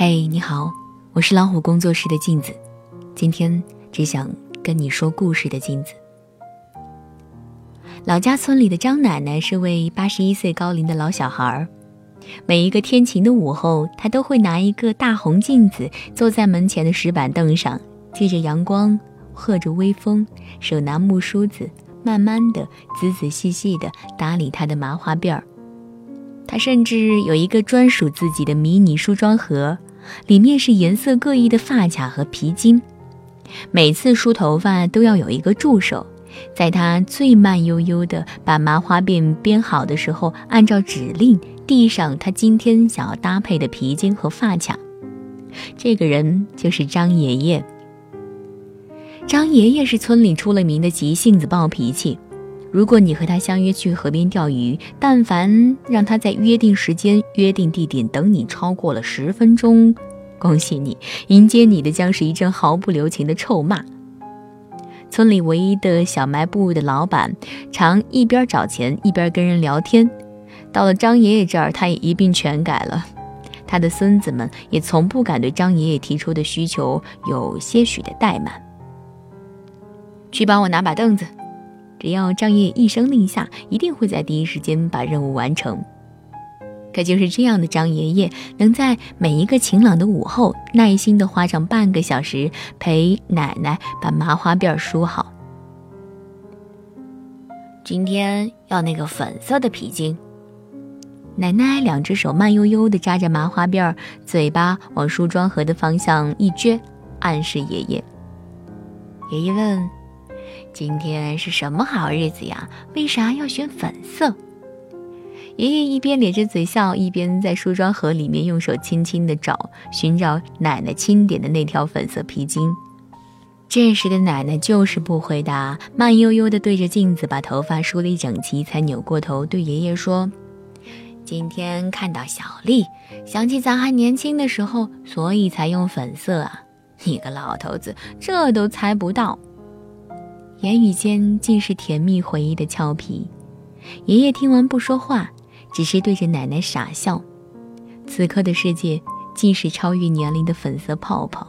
嘿，你好，我是老虎工作室的镜子，今天只想跟你说故事的镜子。老家村里的张奶奶是位八十一岁高龄的老小孩儿，每一个天晴的午后，她都会拿一个大红镜子，坐在门前的石板凳上，借着阳光，和着微风，手拿木梳子，慢慢的、仔仔细细的打理她的麻花辫儿。她甚至有一个专属自己的迷你梳妆盒。里面是颜色各异的发卡和皮筋，每次梳头发都要有一个助手，在他最慢悠悠地把麻花辫编好的时候，按照指令递上他今天想要搭配的皮筋和发卡。这个人就是张爷爷。张爷爷是村里出了名的急性子、暴脾气。如果你和他相约去河边钓鱼，但凡让他在约定时间、约定地点等你超过了十分钟，恭喜你，迎接你的将是一阵毫不留情的臭骂。村里唯一的小卖部的老板，常一边找钱一边跟人聊天。到了张爷爷这儿，他也一并全改了。他的孙子们也从不敢对张爷爷提出的需求有些许的怠慢。去帮我拿把凳子。只要张爷爷一声令下，一定会在第一时间把任务完成。可就是这样的张爷爷，能在每一个晴朗的午后，耐心地花上半个小时陪奶奶把麻花辫梳好。今天要那个粉色的皮筋。奶奶两只手慢悠悠地扎着麻花辫，嘴巴往梳妆盒的方向一撅，暗示爷爷。爷爷问。今天是什么好日子呀？为啥要选粉色？爷爷一边咧着嘴笑，一边在梳妆盒里面用手轻轻地找，寻找奶奶钦点的那条粉色皮筋。这时的奶奶就是不回答，慢悠悠地对着镜子把头发梳理整齐，才扭过头对爷爷说：“今天看到小丽，想起咱还年轻的时候，所以才用粉色啊。你个老头子，这都猜不到。”言语间尽是甜蜜回忆的俏皮，爷爷听完不说话，只是对着奶奶傻笑。此刻的世界尽是超越年龄的粉色泡泡。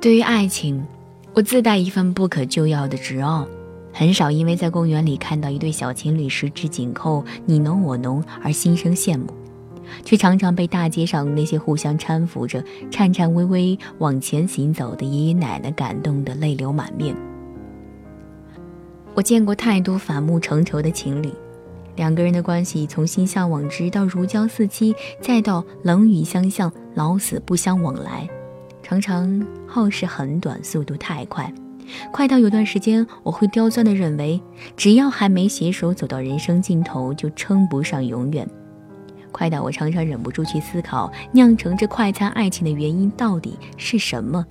对于爱情，我自带一份不可救药的执拗，很少因为在公园里看到一对小情侣十指紧扣、你侬我侬而心生羡慕。却常常被大街上那些互相搀扶着、颤颤巍巍往前行走的爷爷奶奶感动得泪流满面。我见过太多反目成仇的情侣，两个人的关系从心向往之到如胶似漆，再到冷语相向、老死不相往来，常常耗时很短，速度太快，快到有段时间我会刁钻地认为，只要还没携手走到人生尽头，就称不上永远。快到我常常忍不住去思考，酿成这快餐爱情的原因到底是什么？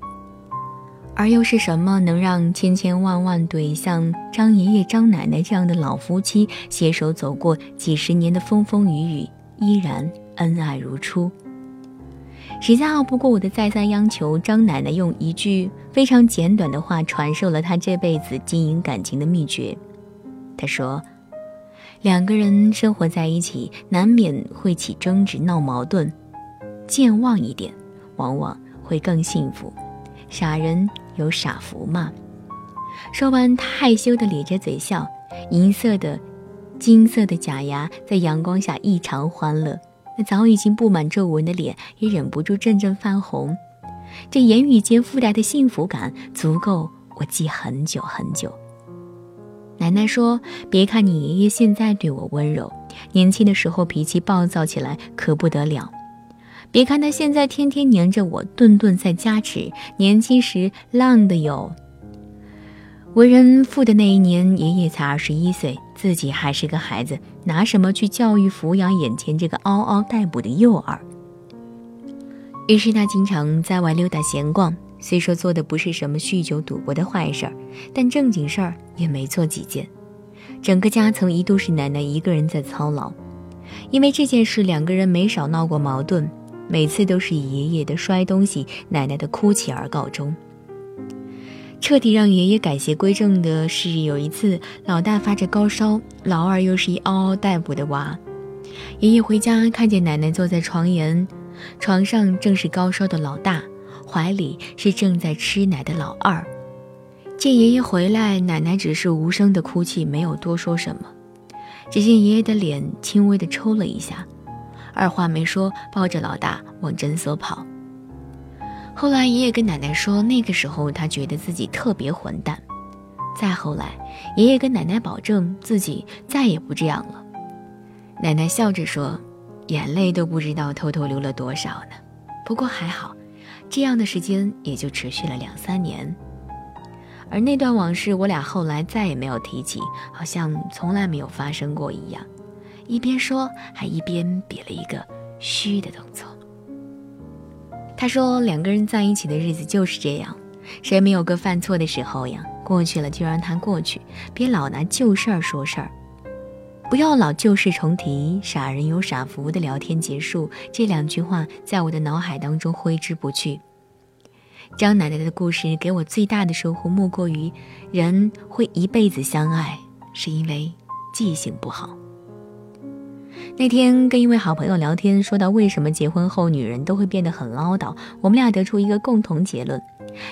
而又是什么能让千千万万对像张爷爷、张奶奶这样的老夫妻携手走过几十年的风风雨雨，依然恩爱如初？实在拗不过我的再三央求，张奶奶用一句非常简短的话传授了她这辈子经营感情的秘诀。她说。两个人生活在一起，难免会起争执、闹矛盾。健忘一点，往往会更幸福。傻人有傻福嘛。说完，他害羞地咧着嘴笑，银色的、金色的假牙在阳光下异常欢乐。那早已经布满皱纹的脸也忍不住阵阵泛红。这言语间附带的幸福感，足够我记很久很久。奶奶说：“别看你爷爷现在对我温柔，年轻的时候脾气暴躁起来可不得了。别看他现在天天黏着我，顿顿在加持，年轻时浪的有。为人父的那一年，爷爷才二十一岁，自己还是个孩子，拿什么去教育抚养眼前这个嗷嗷待哺的幼儿？于是他经常在外溜达闲逛。”虽说做的不是什么酗酒赌博的坏事儿，但正经事儿也没做几件。整个家曾一度是奶奶一个人在操劳，因为这件事，两个人没少闹过矛盾，每次都是以爷爷的摔东西、奶奶的哭泣而告终。彻底让爷爷改邪归正的是，有一次老大发着高烧，老二又是一嗷嗷待哺的娃，爷爷回家看见奶奶坐在床沿，床上正是高烧的老大，怀里是正在吃奶的老二。见爷爷回来，奶奶只是无声的哭泣，没有多说什么。只见爷爷的脸轻微的抽了一下，二话没说，抱着老大往诊所跑。后来爷爷跟奶奶说，那个时候他觉得自己特别混蛋。再后来，爷爷跟奶奶保证自己再也不这样了。奶奶笑着说：“眼泪都不知道偷偷流了多少呢。”不过还好，这样的时间也就持续了两三年。而那段往事，我俩后来再也没有提起，好像从来没有发生过一样。一边说，还一边比了一个虚的动作。他说：“两个人在一起的日子就是这样，谁没有个犯错的时候呀？过去了就让它过去，别老拿旧事儿说事儿。不要老旧事重提，傻人有傻福的聊天结束。”这两句话在我的脑海当中挥之不去。张奶奶的故事给我最大的收获，莫过于人会一辈子相爱，是因为记性不好。那天跟一位好朋友聊天，说到为什么结婚后女人都会变得很唠叨，我们俩得出一个共同结论：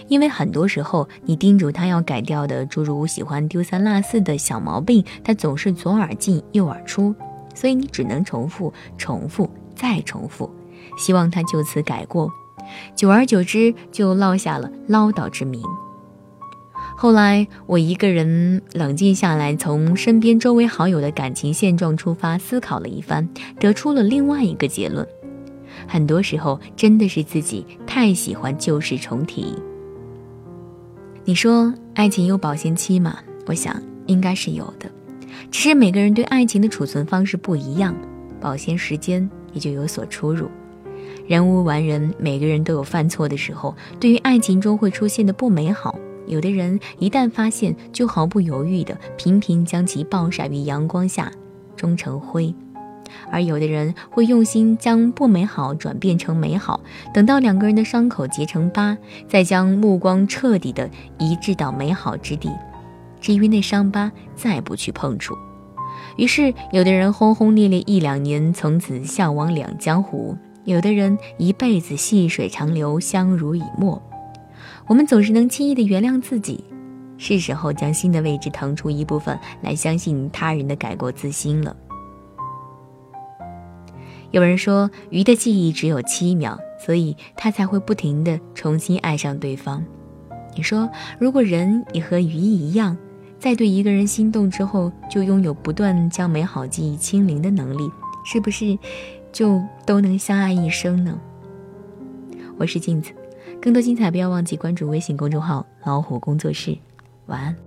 因为很多时候你叮嘱他要改掉的诸如喜欢丢三落四的小毛病，他总是左耳进右耳出，所以你只能重复、重复再重复，希望他就此改过。久而久之，就落下了唠叨之名。后来我一个人冷静下来，从身边周围好友的感情现状出发思考了一番，得出了另外一个结论：很多时候真的是自己太喜欢旧事重提。你说爱情有保鲜期吗？我想应该是有的，只是每个人对爱情的储存方式不一样，保鲜时间也就有所出入。人无完人，每个人都有犯错的时候。对于爱情中会出现的不美好。有的人一旦发现，就毫不犹豫地频频将其暴晒于阳光下，终成灰；而有的人会用心将不美好转变成美好，等到两个人的伤口结成疤，再将目光彻底的移至到美好之地，至于那伤疤，再不去碰触。于是，有的人轰轰烈烈一两年，从此向往两江湖；有的人一辈子细水长流，相濡以沫。我们总是能轻易的原谅自己，是时候将心的位置腾出一部分来相信他人的改过自新了。有人说，鱼的记忆只有七秒，所以他才会不停的重新爱上对方。你说，如果人也和鱼一样，在对一个人心动之后，就拥有不断将美好记忆清零的能力，是不是就都能相爱一生呢？我是镜子。更多精彩，不要忘记关注微信公众号“老虎工作室”。晚安。